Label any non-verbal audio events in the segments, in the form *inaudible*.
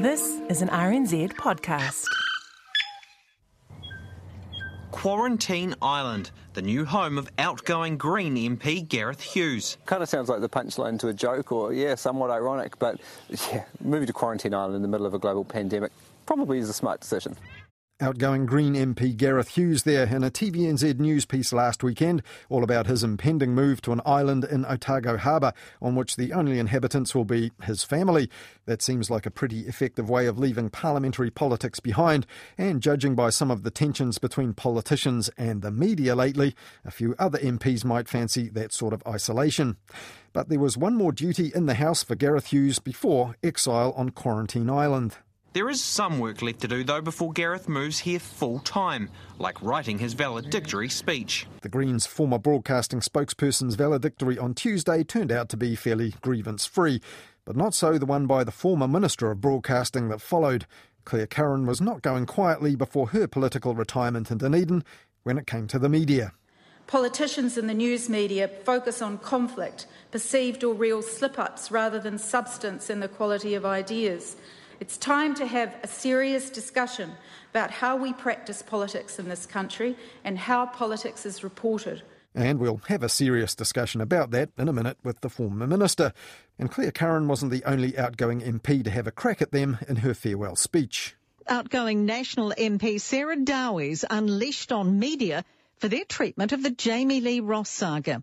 This is an RNZ podcast. Quarantine Island, the new home of outgoing Green MP Gareth Hughes. Kind of sounds like the punchline to a joke, or yeah, somewhat ironic. But yeah, moving to Quarantine Island in the middle of a global pandemic probably is a smart decision. Outgoing Green MP Gareth Hughes there in a TVNZ news piece last weekend, all about his impending move to an island in Otago Harbour, on which the only inhabitants will be his family. That seems like a pretty effective way of leaving parliamentary politics behind, and judging by some of the tensions between politicians and the media lately, a few other MPs might fancy that sort of isolation. But there was one more duty in the House for Gareth Hughes before exile on Quarantine Island. There is some work left to do, though, before Gareth moves here full time, like writing his valedictory speech. The Greens' former broadcasting spokesperson's valedictory on Tuesday turned out to be fairly grievance free, but not so the one by the former Minister of Broadcasting that followed. Clare Curran was not going quietly before her political retirement in Dunedin when it came to the media. Politicians in the news media focus on conflict, perceived or real slip ups, rather than substance and the quality of ideas. It's time to have a serious discussion about how we practice politics in this country and how politics is reported. And we'll have a serious discussion about that in a minute with the former minister. And Clare Curran wasn't the only outgoing MP to have a crack at them in her farewell speech. Outgoing National MP Sarah Dowies unleashed on media for their treatment of the Jami-Lee Ross saga.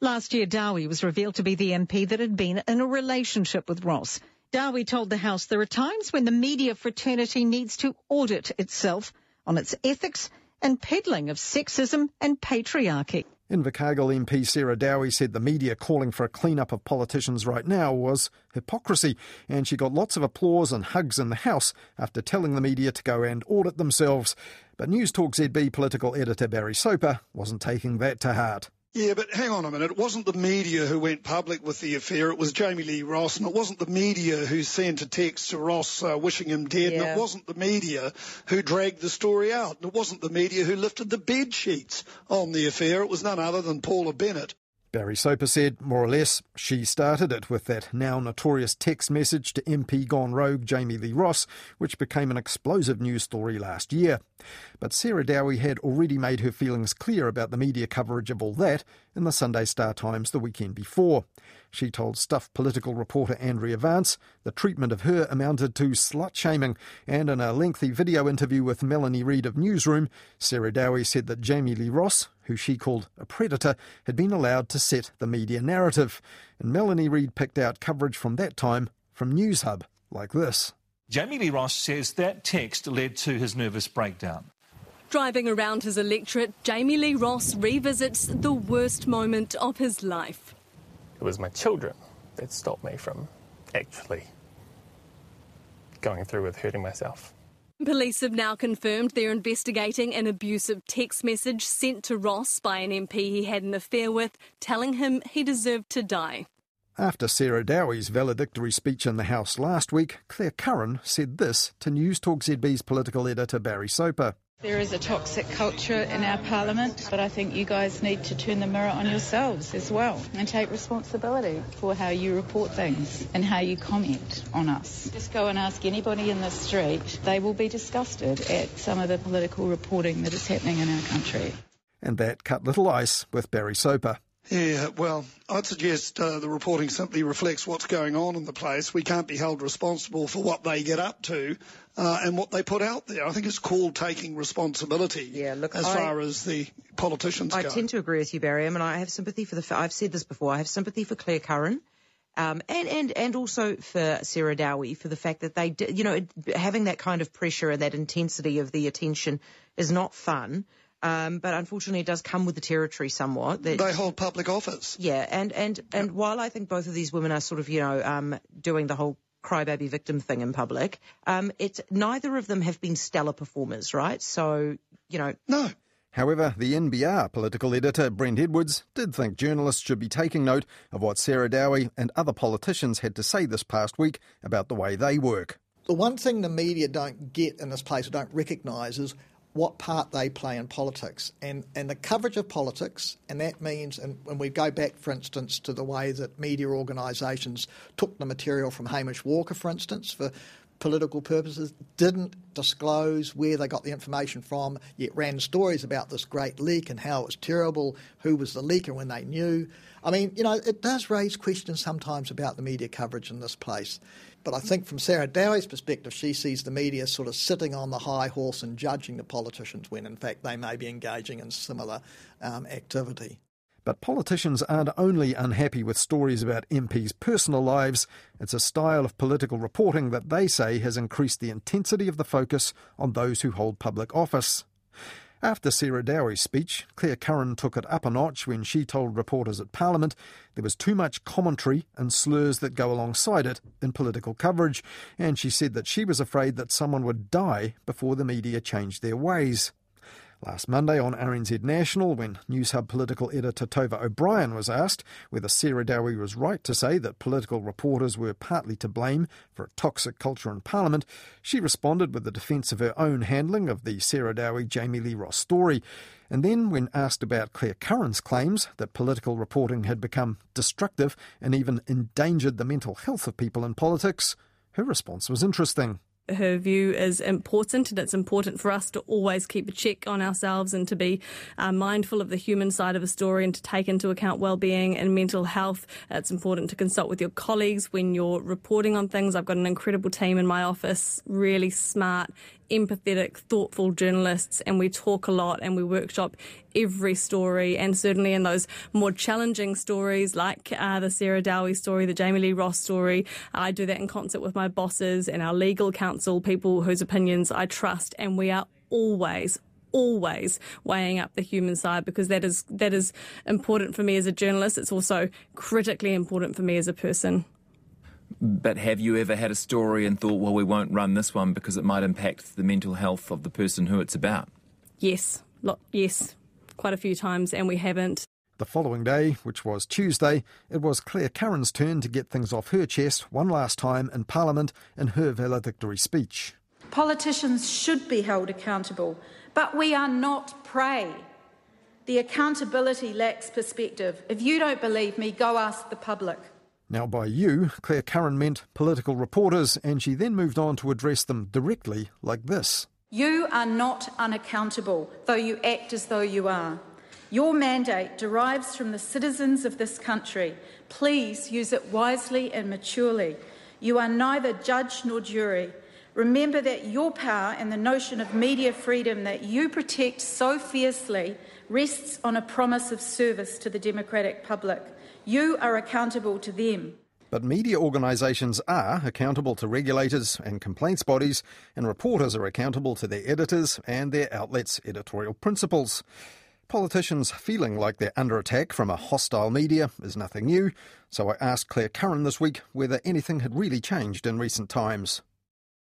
Last year, Dowie was revealed to be the MP that had been in a relationship with Ross. Dowie told the House there are times when the media fraternity needs to audit itself on its ethics and peddling of sexism and patriarchy. Invercargill MP Sarah Dowie said the media calling for a clean-up of politicians right now was hypocrisy, and she got lots of applause and hugs in the House after telling the media to go and audit themselves. But News Talk ZB political editor Barry Soper wasn't taking that to heart. Yeah, but hang on a minute. It wasn't the media who went public with the affair. It was Jami-Lee Ross, and it wasn't the media who sent a text to Ross uh, wishing him dead, yeah. and it wasn't the media who dragged the story out, and it wasn't the media who lifted the bed sheets on the affair. It was none other than Paula Bennett. Barry Soper said, more or less, she started it with that now notorious text message to MP gone rogue Jami-Lee Ross, which became an explosive news story last year. But Sarah Dowie had already made her feelings clear about the media coverage of all that in the Sunday Star Times the weekend before. She told Stuff political reporter Andrea Vance the treatment of her amounted to slut shaming, and in a lengthy video interview with Melanie Reid of Newsroom, Sarah Dowie said that Jami-Lee Ross, who she called a predator, had been allowed to set the media narrative. And Melanie Reid picked out coverage from that time from Newshub, like this. Jami-Lee Ross says that text led to his nervous breakdown. Driving around his electorate, Jami-Lee Ross revisits the worst moment of his life. It was my children that stopped me from actually going through with hurting myself. Police have now confirmed they're investigating an abusive text message sent to Ross by an MP he had an affair with, telling him he deserved to die. After Sarah Dowie's valedictory speech in the House last week, Clare Curran said this to News Talk ZB's political editor Barry Soper. There is a toxic culture in our parliament, but I think you guys need to turn the mirror on yourselves as well and take responsibility for how you report things and how you comment on us. Just go and ask anybody in the street, they will be disgusted at some of the political reporting that is happening in our country. And that cut little ice with Barry Soper. Yeah, well, I'd suggest uh, the reporting simply reflects what's going on in the place. We can't be held responsible for what they get up to uh, and what they put out there. I think it's called taking responsibility. Yeah, look, as I, far as the politicians I go. I tend to agree with you, Barry. I mean, I have sympathy for the. I've said this before. I have sympathy for Clare Curran. Um, and, and, and also for Sarah Dowie for the fact that they, you know, having that kind of pressure and that intensity of the attention is not fun. Um, but unfortunately, it does come with the territory somewhat. That, they hold public office. Yeah, and and and while I think both of these women are sort of you know um, doing the whole crybaby victim thing in public, um, it's neither of them have been stellar performers, right? So you know, no. However, the NBR political editor Brent Edwards did think journalists should be taking note of what Sarah Dowie and other politicians had to say this past week about the way they work. The one thing the media don't get in this place or don't recognise is what part they play in politics and, and the coverage of politics, and that means, and when we go back, for instance, to the way that media organisations took the material from Hamish Walker, for instance, for political purposes, didn't disclose where they got the information from, yet ran stories about this great leak and how it was terrible, who was the leaker when they knew. I mean, you know, it does raise questions sometimes about the media coverage in this place. But I think from Sarah Dowie's perspective, she sees the media sort of sitting on the high horse and judging the politicians when, in fact, they may be engaging in similar um, activity. But politicians aren't only unhappy with stories about MPs' personal lives, it's a style of political reporting that they say has increased the intensity of the focus on those who hold public office. After Sarah Dowie's speech, Clare Curran took it up a notch when she told reporters at Parliament there was too much commentary and slurs that go alongside it in political coverage, and she said that she was afraid that someone would die before the media changed their ways. Last Monday on RNZ National, when Newshub political editor Tova O'Brien was asked whether Sarah Dowie was right to say that political reporters were partly to blame for a toxic culture in Parliament, she responded with a defence of her own handling of the Sarah Dowie Jami-Lee Ross story. And then, when asked about Clare Curran's claims that political reporting had become destructive and even endangered the mental health of people in politics, her response was interesting her view is important, and it's important for us to always keep a check on ourselves and to be uh, mindful of the human side of a story and to take into account well-being and mental health. It's important to consult with your colleagues when you're reporting on things. I've got an incredible team in my office, really smart, empathetic, thoughtful journalists, and we talk a lot and we workshop every story. And certainly in those more challenging stories, like uh, the Sarah Dowie story, the Jami-Lee Ross story, I do that in concert with my bosses and our legal counsel, people whose opinions I trust, and we are always always weighing up the human side because that is that is important for me as a journalist it's also critically important for me as a person but have you ever had a story and thought, well, we won't run this one because it might impact the mental health of the person who it's about? Yes, yes, quite a few times, and we haven't. The following day, which was Tuesday, it was Clare Curran's turn to get things off her chest one last time in Parliament in her valedictory speech. Politicians should be held accountable, but we are not prey. The accountability lacks perspective. If you don't believe me, go ask the public. Now, by you, Clare Curran meant political reporters, and she then moved on to address them directly like this You are not unaccountable, though you act as though you are. Your mandate derives from the citizens of this country. Please use it wisely and maturely. You are neither judge nor jury. Remember that your power and the notion of media freedom that you protect so fiercely rests on a promise of service to the democratic public. You are accountable to them. But media organisations are accountable to regulators and complaints bodies, and reporters are accountable to their editors and their outlets' editorial principles. Politicians feeling like they're under attack from a hostile media is nothing new, so I asked Clare Curran this week whether anything had really changed in recent times.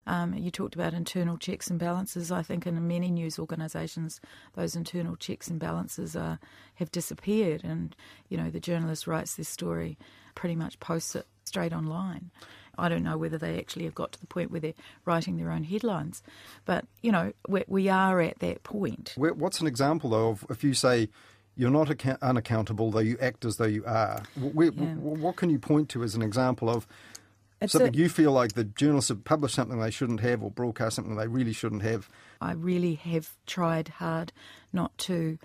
Um, you talked about internal checks and balances. I think in many news organisations, those internal checks and balances are, have disappeared, and you know the journalist writes this story, pretty much posts it straight online. I don't know whether they actually have got to the point where they're writing their own headlines, but you know we, we are at that point. What's an example though of if you say you're not account- unaccountable though you act as though you are? Where, yeah. What can you point to as an example of it's something a, you feel like the journalists have published something they shouldn't have or broadcast something they really shouldn't have? I really have tried hard not to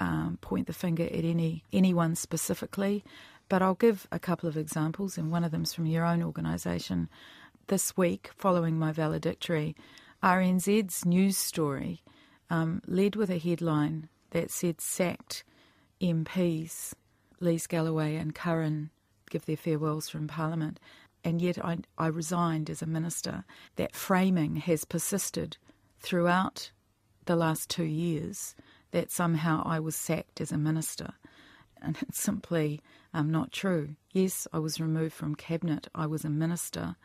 um, point the finger at any anyone specifically, but I'll give a couple of examples, and one of them's from your own organisation. This week, following my valedictory, RNZ's news story um, led with a headline that said sacked MPs Lees-Galloway and Curran give their farewells from Parliament and yet I, I resigned as a minister. That framing has persisted throughout the last two years that somehow I was sacked as a minister. And it's simply um, not true. Yes, I was removed from cabinet, I was a minister.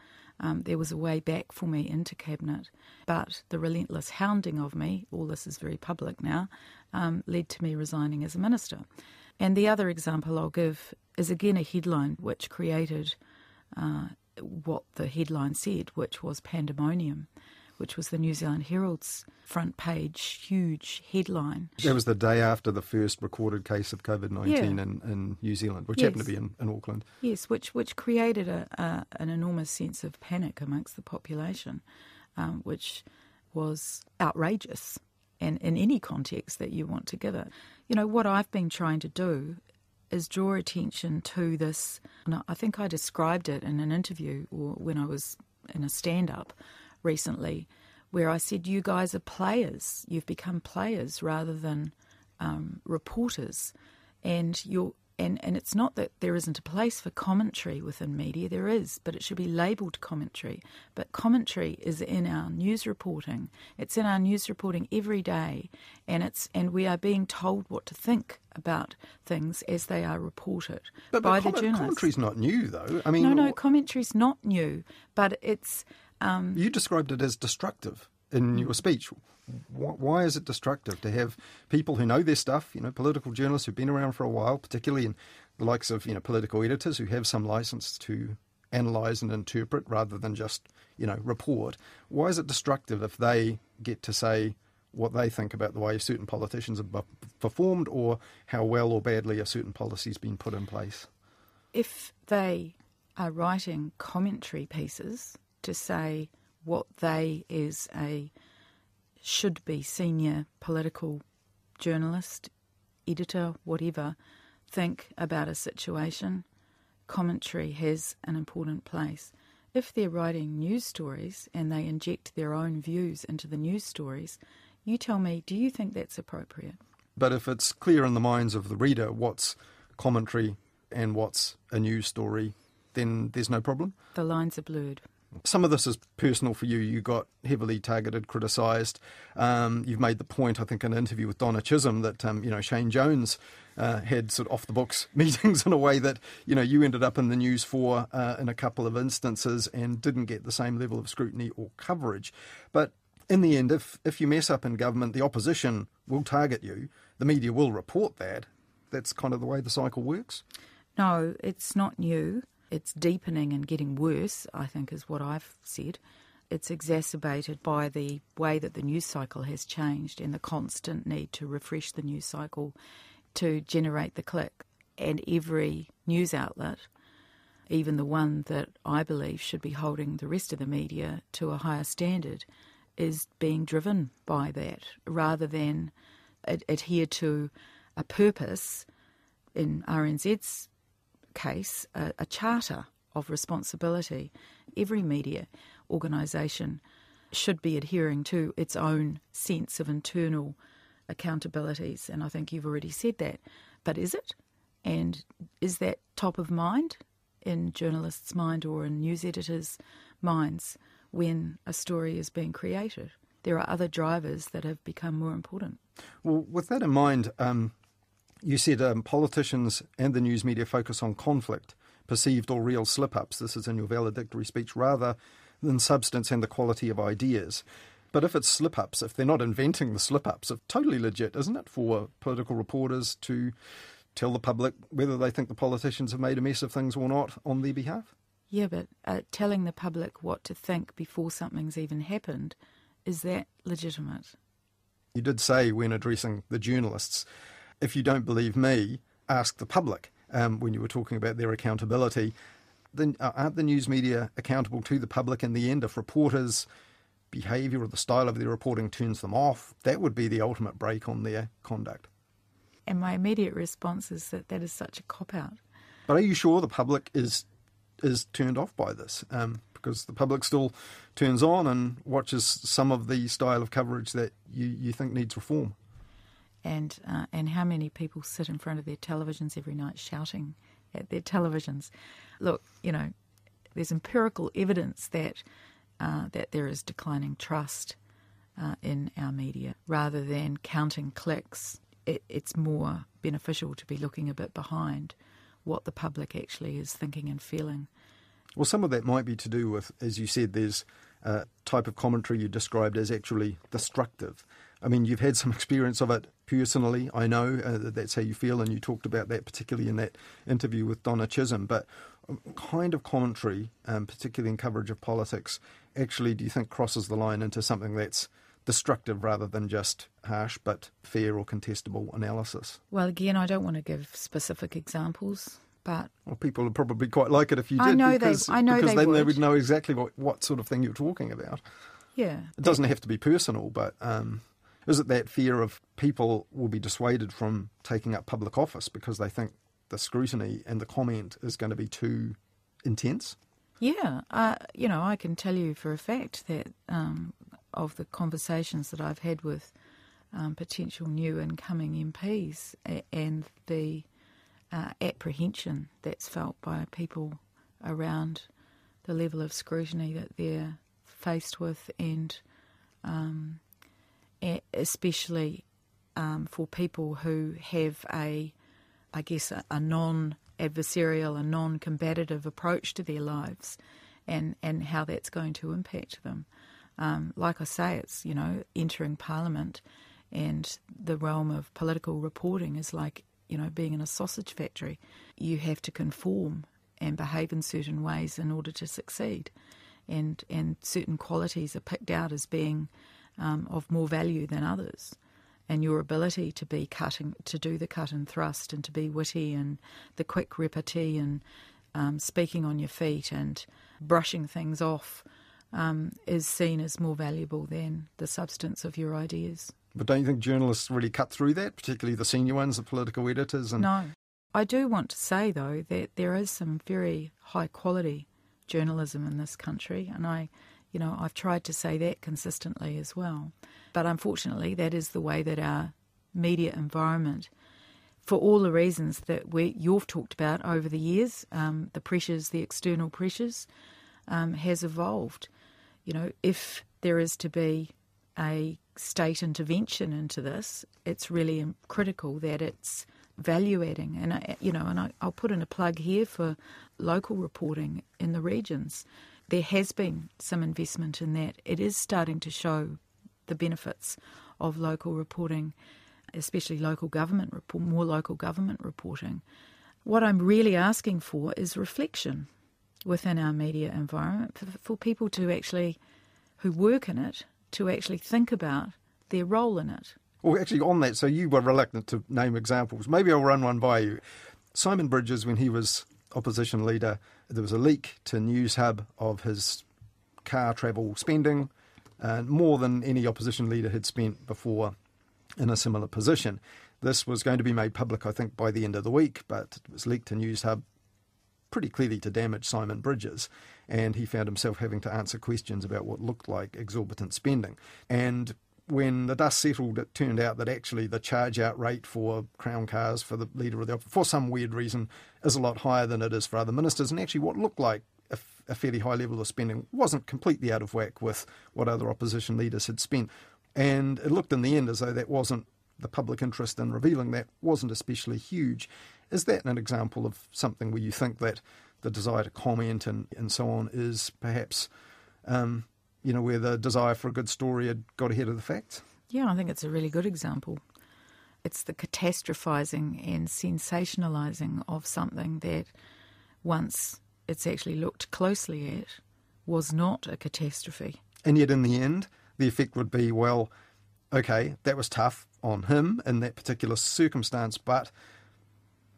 Um, there was a way back for me into cabinet, but the relentless hounding of me, all this is very public now, um, led to me resigning as a minister. And the other example I'll give is again a headline which created uh, what the headline said, which was pandemonium. which was the New Zealand Herald's front page huge headline. That was the day after the first recorded case of COVID 19 Yeah. in, in New Zealand, which Yes. happened to be in, in Auckland. Yes, which which created a, a an enormous sense of panic amongst the population, um, which was outrageous, and in any context that you want to give it. You know what I've been trying to do is draw attention to this. And I think I described it in an interview or when I was in a stand up recently, where I said, You guys are players. You've become players rather than um, reporters. And you're and, and it's not that there isn't a place for commentary within media, there is, but it should be labelled commentary. But commentary is in our news reporting. It's in our news reporting every day, and it's and we are being told what to think about things as they are reported But, by but the comment- journalists. commentary's not new, though. I mean, no, no, commentary's not new, but it's um, you described it as destructive in Mm. your speech. Why is it destructive to have people who know their stuff, you know, political journalists who've been around for a while, particularly in the likes of, you know, political editors who have some license to analyse and interpret rather than just, you know, report. Why is it destructive if they get to say what they think about the way certain politicians have performed or how well or badly a certain policy's been put in place? if they are writing commentary pieces to say what they, as a should be senior political journalist, editor, whatever, think about a situation, commentary has an important place. If they're writing news stories and they inject their own views into the news stories, you tell me, do you think that's appropriate? But if it's clear in the minds of the reader what's commentary and what's a news story, then there's no problem. The lines are blurred. Some of this is personal for you. You got heavily targeted, criticised. Um, you've made the point, I think, in an interview with Donna Chisholm that um, you know Shane Jones uh, had sort of off the books *laughs* meetings in a way that you know you ended up in the news for uh, in a couple of instances and didn't get the same level of scrutiny or coverage. But in the end, if if you mess up in government, the opposition will target you. The media will report that. That's kind of the way the cycle works. No, it's not new. It's deepening and getting worse, I think, is what I've said. It's exacerbated by the way that the news cycle has changed and the constant need to refresh the news cycle to generate the click. And every news outlet, even the one that I believe should be holding the rest of the media to a higher standard, is being driven by that rather than ad- adhere to a purpose in RNZ's case, a, a charter of responsibility. Every media organisation should be adhering to its own sense of internal accountabilities, and I think you've already said that. But is it? And is that top of mind in journalists' mind or in news editors' minds when a story is being created? There are other drivers that have become more important. Well, with that in mind, um, you said um, politicians and the news media focus on conflict, perceived or real slip ups. This is in your valedictory speech, rather than substance and the quality of ideas. But if it's slip ups, if they're not inventing the slip ups, it's totally legit, isn't it, for political reporters to tell the public whether they think the politicians have made a mess of things or not on their behalf? Yeah, but uh, telling the public what to think before something's even happened, is that legitimate? You did say when addressing the journalists, if you don't believe me, ask the public. Um, when you were talking about their accountability, then uh, aren't the news media accountable to the public in the end? If reporters' behaviour or the style of their reporting turns them off, that would be the ultimate break on their conduct. And my immediate response is that that is such a cop out. But are you sure the public is is turned off by this? Um, because the public still turns on and watches some of the style of coverage that you, you think needs reform. And uh, and how many people sit in front of their televisions every night shouting at their televisions? Look, you know, there's empirical evidence that uh, that there is declining trust uh, in our media. Rather than counting clicks, it, it's more beneficial to be looking a bit behind what the public actually is thinking and feeling. Well, some of that might be to do with, as you said, there's a type of commentary you described as actually destructive. I mean, you've had some *laughs* experience of it personally. I know uh, that that's how you feel, and you talked about that particularly in that interview with Donna Chisholm. But kind of commentary, um, particularly in coverage of politics, actually do you think crosses the line into something that's destructive rather than just harsh but fair or contestable analysis? Well, again, I don't want to give specific examples, but well, people would probably quite like it if you did. I know because, they. I know because they then would. they would know exactly what, what sort of thing you're talking about. Yeah, it doesn't have to be personal, but um, is it that fear of people will be dissuaded from taking up public office because they think the scrutiny and the comment is going to be too intense? Yeah, uh, you know, I can tell you for a fact that um, of the conversations that I've had with um, potential new incoming MPs and the uh, apprehension that's felt by people around the level of scrutiny that they're faced with, and um, especially um, for people who have a, I guess, a, a non adversarial and non combative approach to their lives and, and how that's going to impact them. Um, like I say, it's, you know, entering Parliament and the realm of political reporting is like, you know, being in a sausage factory. You have to conform and behave in certain ways in order to succeed. And, and certain qualities are picked out as being um, of more value than others and your ability to be cutting, to do the cut and thrust, and to be witty and the quick repartee and um, speaking on your feet and brushing things off um, is seen as more valuable than the substance of your ideas. But don't you think journalists really cut through that, particularly the senior ones, the political editors? And... No. I do want to say, though, that there is some very high quality journalism in this country, and I you know, I've tried to say that consistently as well. But unfortunately, that is the way that our media environment, for all the reasons that we, you've talked about over the years, um, the pressures, the external pressures, um, has evolved. You know, if there is to be a state intervention into this, it's really critical that it's value adding. And, you know, and I, I'll put in a plug here for local reporting in the regions there has been some investment in that. It is starting to show the benefits of local reporting, especially local government report, more local government reporting. What I'm really asking for is reflection within our media environment for, for people to actually, who work in it, to actually think about their role in it. Well, actually, on that, so you were reluctant to name examples. Maybe I'll run one by you. Simon Bridges, when he was opposition leader, there was a leak to Newshub of his car travel spending, uh, more than any opposition leader had spent before in a similar position. This was going to be made public, I think, by the end of the week, but it was leaked to Newshub pretty clearly to damage Simon Bridges, and he found himself having to answer questions about what looked like exorbitant spending. And when the dust settled, it turned out that actually the charge out rate for Crown cars for the leader of the for some weird reason is a lot higher than it is for other ministers. And actually, what looked like a, a fairly high level of spending wasn't completely out of whack with what other opposition leaders had spent. And it looked in the end as though that wasn't the public interest in revealing that wasn't especially huge. Is that an example of something where you think that the desire to comment and, and so on is perhaps um, you know, where the desire for a good story had got ahead of the facts? Yeah, I think it's a really good example. It's the catastrophizing and sensationalizing of something that once it's actually looked closely at was not a catastrophe. And yet, in the end, the effect would be well, okay, that was tough on him in that particular circumstance, but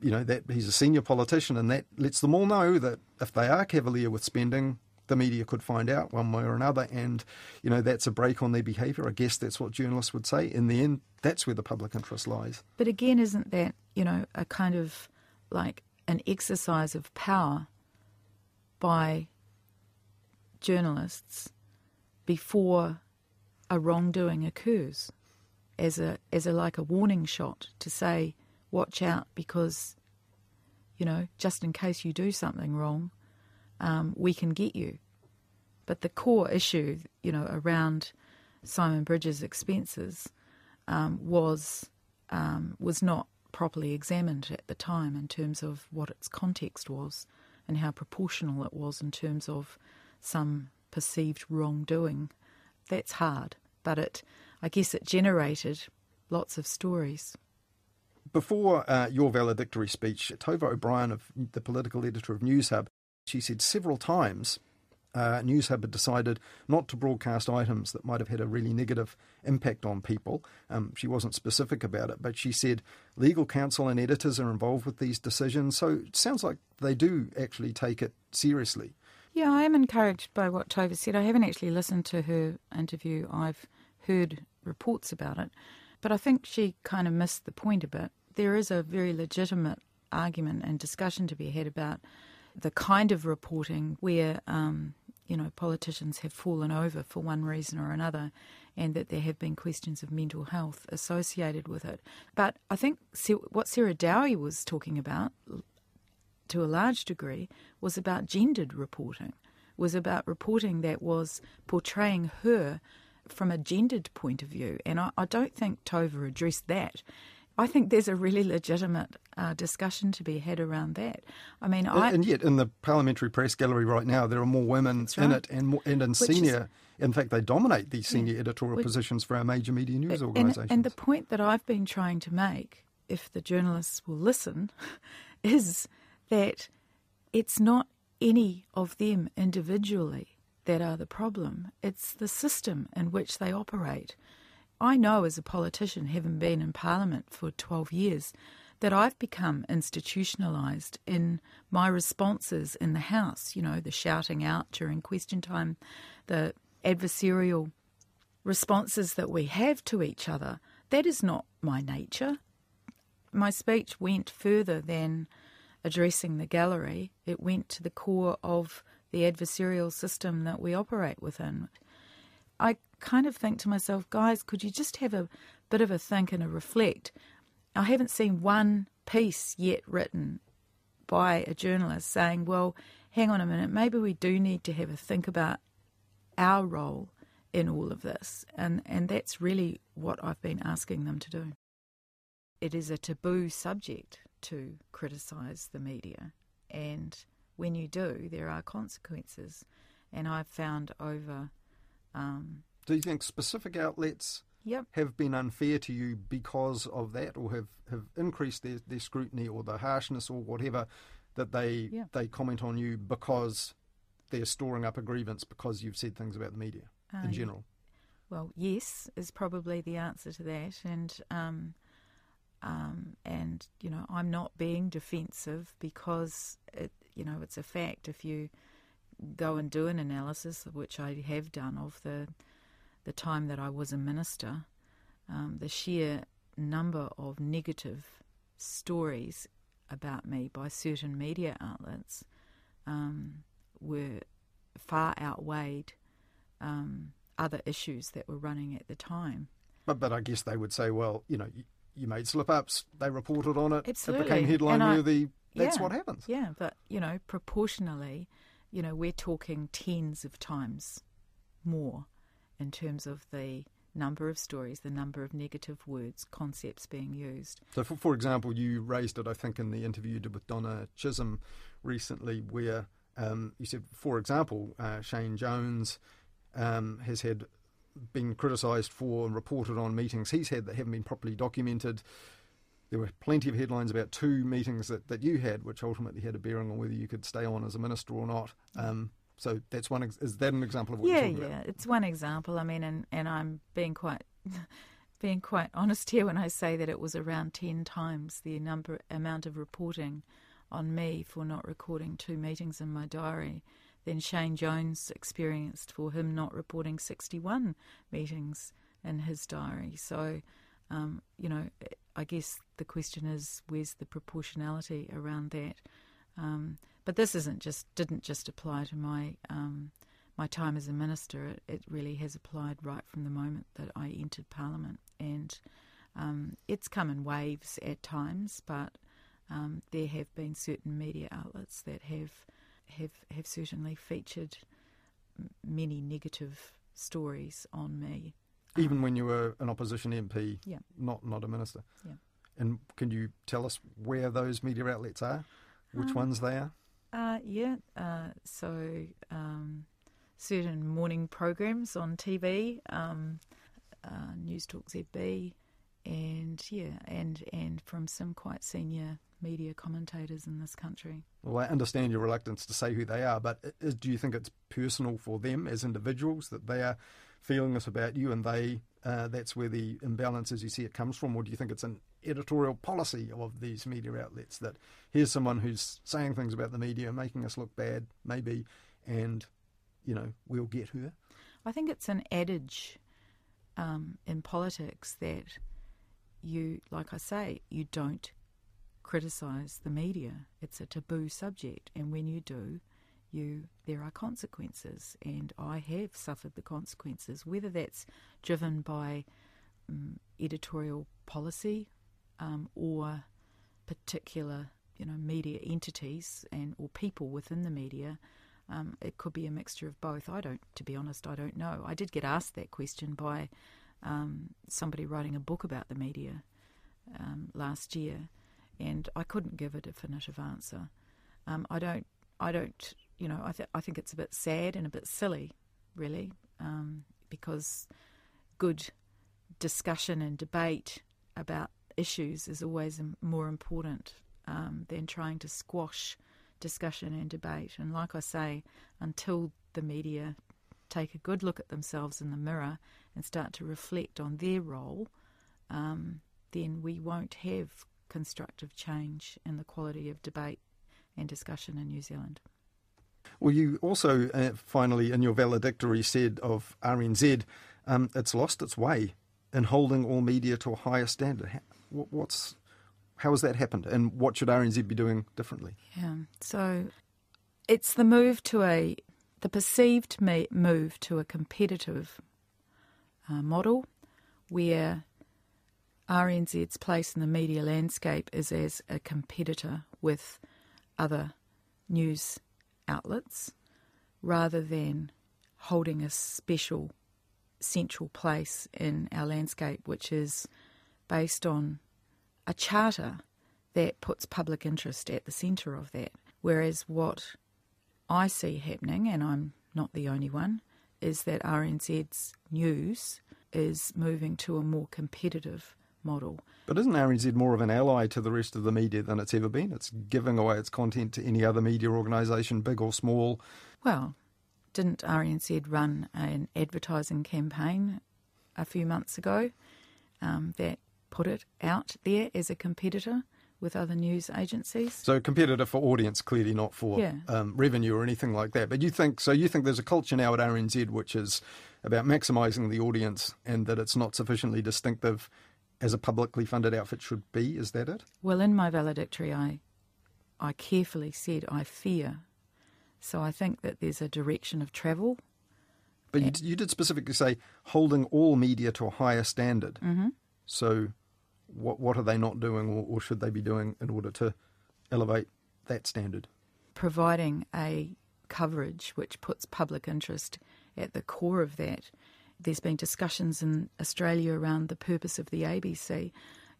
you know that he's a senior politician, and that lets them all know that if they are cavalier with spending, the media could find out one way or another, and you know that's a break on their behaviour. I guess that's what journalists would say. In the end, that's where the public interest lies. But again, isn't that you know a kind of like an exercise of power by journalists before a wrongdoing occurs, as a as a like a warning shot to say, watch out because you know just in case you do something wrong um, we can get you. But the core issue, you know, around Simon Bridges' expenses um, was um, was not properly examined at the time in terms of what its context was and how proportional it was in terms of some perceived wrongdoing. That's hard, but it, I guess, it generated lots of stories. Before uh, your valedictory speech, Tova O'Brien, of the political editor of Newshub, She said several times uh, Newshub had decided not to broadcast items that might have had a really negative impact on people. Um, she wasn't specific about it, but she said legal counsel and editors are involved with these decisions. So it sounds like they do actually take it seriously. Yeah, I am encouraged by what Tova said. I haven't actually listened to her interview. I've heard reports about it. But I think she kind of missed the point a bit. There is a very legitimate argument and discussion to be had about the kind of reporting where um, you know politicians have fallen over for one reason or another, and that there have been questions of mental health associated with it. But I think what Sarah Dowie was talking about, to a large degree, was about gendered reporting. Was about reporting that was portraying her from a gendered point of view, and I, I don't think Tova addressed that. I think there's a really legitimate uh, discussion to be had around that. I mean, I, and yet in the parliamentary press gallery right now, there are more women right. in it, and more, and in Which senior. Is, in fact, they dominate the senior editorial positions for our major media news organisations. And, and the point that I've been trying to make, if the journalists will listen, *laughs* is that it's not any of them individually that are the problem. It's the system in which they operate. I know as a politician, having been in Parliament for 12 years, that I've become institutionalised in my responses in the House, you know, the shouting out during question time, the adversarial responses that we have to each other. That is not my nature. My speech went further than addressing the gallery, it went to the core of the adversarial system that we operate within. I kind of think to myself, guys, could you just have a bit of a think and a reflect? I haven't seen one piece yet written by a journalist saying, well, hang on a minute, maybe we do need to have a think about our role in all of this. And, and that's really what I've been asking them to do. It is a taboo subject to criticise the media. And when you do, there are consequences. And I've found over. Um, do you think specific outlets yep. have been unfair to you because of that, or have, have increased their, their scrutiny or the harshness or whatever that they yeah. they comment on you because they're storing up a grievance because you've said things about the media uh, in general? Well, yes, is probably the answer to that, and um, um, and you know I'm not being defensive because it, you know it's a fact. If you go and do an analysis, which I have done of the the time that I was a minister, um, the sheer number of negative stories about me by certain media outlets um, were far outweighed um, other issues that were running at the time. But but I guess they would say, well, you know, you made slip ups, they reported on it, Absolutely. it became headline I, worthy. That's yeah, what happens. Yeah, but you know, proportionally, you know, we're talking tens of times more in terms of the number of stories, the number of negative words, concepts being used. So, for, for example, you raised it, I think, in the interview you did with Donna Chisholm recently, where um, you said, for example, uh, Shane Jones um, has had been criticised for and reported on meetings he's had that haven't been properly documented. There were plenty of headlines about two meetings that, that you had, which ultimately had a bearing on whether you could stay on as a minister or not. Um, so that's one. Is that an example of what yeah, you're talking yeah, about? Yeah, it's one example. I mean, and, and I'm being quite *laughs* being quite honest here when I say that it was around ten times the number amount of reporting on me for not recording two meetings in my diary than Shane Jones experienced for him not reporting 61 meetings in his diary. So, um, you know, I guess the question is where's the proportionality around that? Um, but this isn't just didn't just apply to my um, my time as a minister. It, it, really has applied right from the moment that I entered Parliament, and um, it's come in waves at times. But um, there have been certain media outlets that have have have certainly featured many negative stories on me. Even um, when you were an opposition MP, yeah. not not a minister. Yeah. And can you tell us where those media outlets are? Which um, ones they are? Uh, yeah. Uh, so um, certain morning programs on TV, um, uh, News Talk ZB, and yeah, and and from some quite senior media commentators in this country. Well, I understand your reluctance to say who they are, but is, do you think it's personal for them as individuals that they are feeling this about you and they uh, that's where the imbalance, as you see it, comes from? Or do you think it's an editorial policy of these media outlets that here's someone who's saying things about the media, making us look bad, maybe, and, you know, we'll get her? I think it's an adage um, in politics that you, like I say, you don't criticise the media. It's a taboo subject, and when you do, you there are consequences, and I have suffered the consequences. Whether that's driven by um, editorial policy um, or particular, you know, media entities and or people within the media. Um, it could be a mixture of both. I don't, to be honest, I don't know. I did get asked that question by um, somebody writing a book about the media um, last year, and I couldn't give a definitive answer. Um, I don't, I don't, you know, I, th- I think it's a bit sad and a bit silly, really, um, because good discussion and debate about issues is always more important um, than trying to squash discussion and debate. And like I say, until the media take a good look at themselves in the mirror and start to reflect on their role, um, then we won't have constructive change in the quality of debate and discussion in New Zealand. Well, you also uh, finally in your valedictory said of RNZ, um, it's lost its way in holding all media to a higher standard. What's how has that happened, and what should RNZ be doing differently? Yeah, so it's the move to a the perceived move to a competitive uh, model where RNZ's place in the media landscape is as a competitor with other news outlets rather than holding a special central place in our landscape, which is based on a charter that puts public interest at the centre of that. Whereas what I see happening, and I'm not the only one, is that RNZ's news is moving to a more competitive model. But isn't RNZ more of an ally to the rest of the media than it's ever been? It's giving away its content to any other media organisation, big or small. Well, didn't RNZ run an advertising campaign a few months ago um, that put it out there as a competitor? with other news agencies. So competitor for audience, clearly not for yeah. um, revenue or anything like that. But you think so? You think there's a culture now at RNZ which is about maximising the audience and that it's not sufficiently distinctive as a publicly funded outfit should be. Is that it? Well, in my valedictory, I I carefully said I fear. So I think that there's a direction of travel. But you, you did specifically say holding all media to a higher standard. Mm-hmm. So what what are they not doing, or, or should they be doing in order to elevate that standard? Providing a coverage which puts public interest at the core of that there's been discussions in Australia around the purpose of the ABC.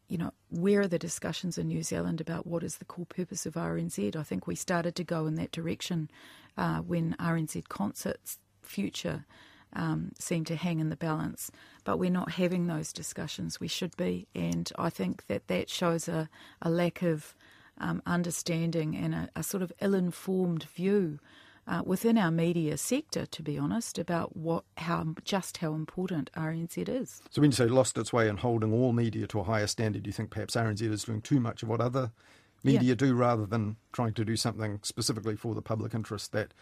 You know, where are the discussions in New Zealand about what is the core purpose of RNZ? I think we started to go in that direction uh, when RNZ Concert's future um, seemed to hang in the balance. But we're not having those discussions. We should be. And I think that that shows a, a lack of um, understanding and a, a sort of ill informed view uh, within our media sector, to be honest, about what how just how important RNZ is. So when you say lost its way in holding all media to a higher standard, do you think perhaps RNZ is doing too much of what other media yeah. do rather than trying to do something specifically for the public interest that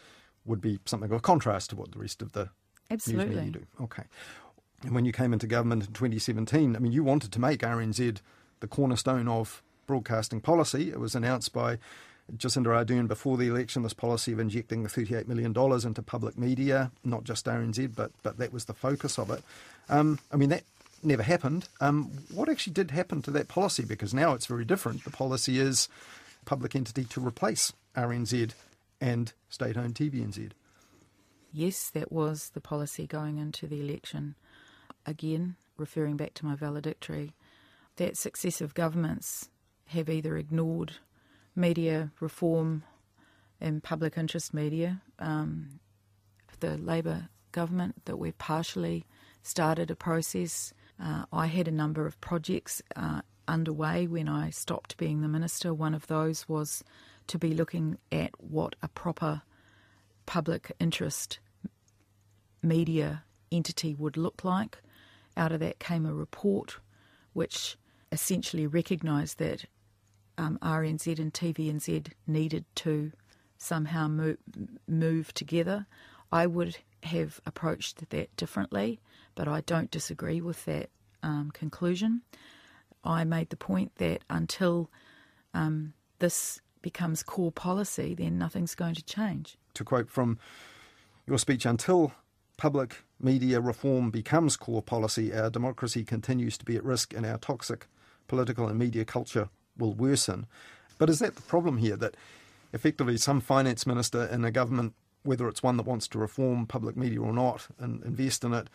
would be something of a contrast to what the rest of the Absolutely. news media do? Okay. And when you came into government in 2017, I mean, you wanted to make RNZ the cornerstone of broadcasting policy. It was announced by Jacinda Ardern before the election this policy of injecting the $38 million into public media, not just RNZ, but, but that was the focus of it. Um, I mean, that never happened. Um, what actually did happen to that policy? Because now it's very different. The policy is public entity to replace RNZ and state owned TVNZ. Yes, that was the policy going into the election. Again, referring back to my valedictory, that successive governments have either ignored media reform and public interest media. Um, the Labour government that we've partially started a process. Uh, I had a number of projects uh, underway when I stopped being the minister. One of those was to be looking at what a proper public interest media entity would look like. Out of that came a report which essentially recognised that um, RNZ and TVNZ needed to somehow move, move together. I would have approached that differently, but I don't disagree with that um, conclusion. I made the point that until um, this becomes core policy, then nothing's going to change. To quote from your speech, until public media reform becomes core policy, our democracy continues to be at risk and our toxic political and media culture will worsen. But is that the problem here? That effectively some finance minister in a government, whether it's one that wants to reform public media or not and invest in it,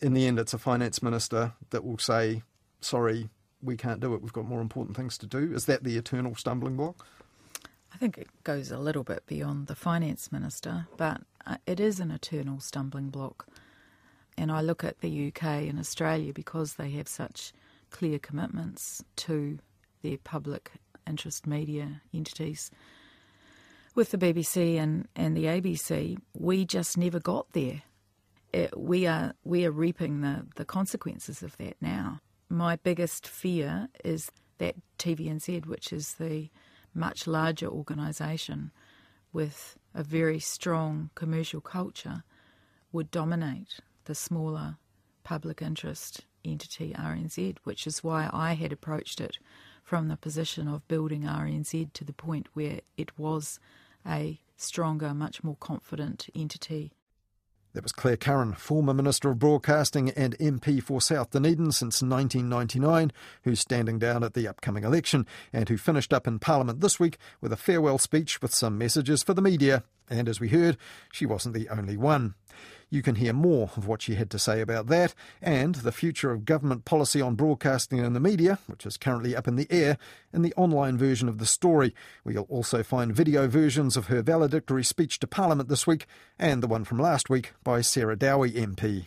in the end it's a finance minister that will say, sorry, we can't do it, we've got more important things to do. Is that the eternal stumbling block? I think it goes a little bit beyond the finance minister, but uh, it is an eternal stumbling block. And I look at the UK and Australia because they have such clear commitments to their public interest media entities. With the BBC and, and the ABC, we just never got there. It, we are we are reaping the, the consequences of that now. My biggest fear is that TVNZ, which is the much larger organisation with a very strong commercial culture, would dominate the smaller public interest entity RNZ, which is why I had approached it from the position of building RNZ to the point where it was a stronger, much more confident entity that was Clare Curran, former Minister of Broadcasting and MP for South Dunedin since 1999, who's standing down at the upcoming election and who finished up in Parliament this week with a farewell speech with some messages for the media. And as we heard, she wasn't the only one. You can hear more of what she had to say about that and the future of government policy on broadcasting and the media, which is currently up in the air, in the online version of the story, where you'll also find video versions of her valedictory speech to Parliament this week and the one from last week by Sarah Dowie MP.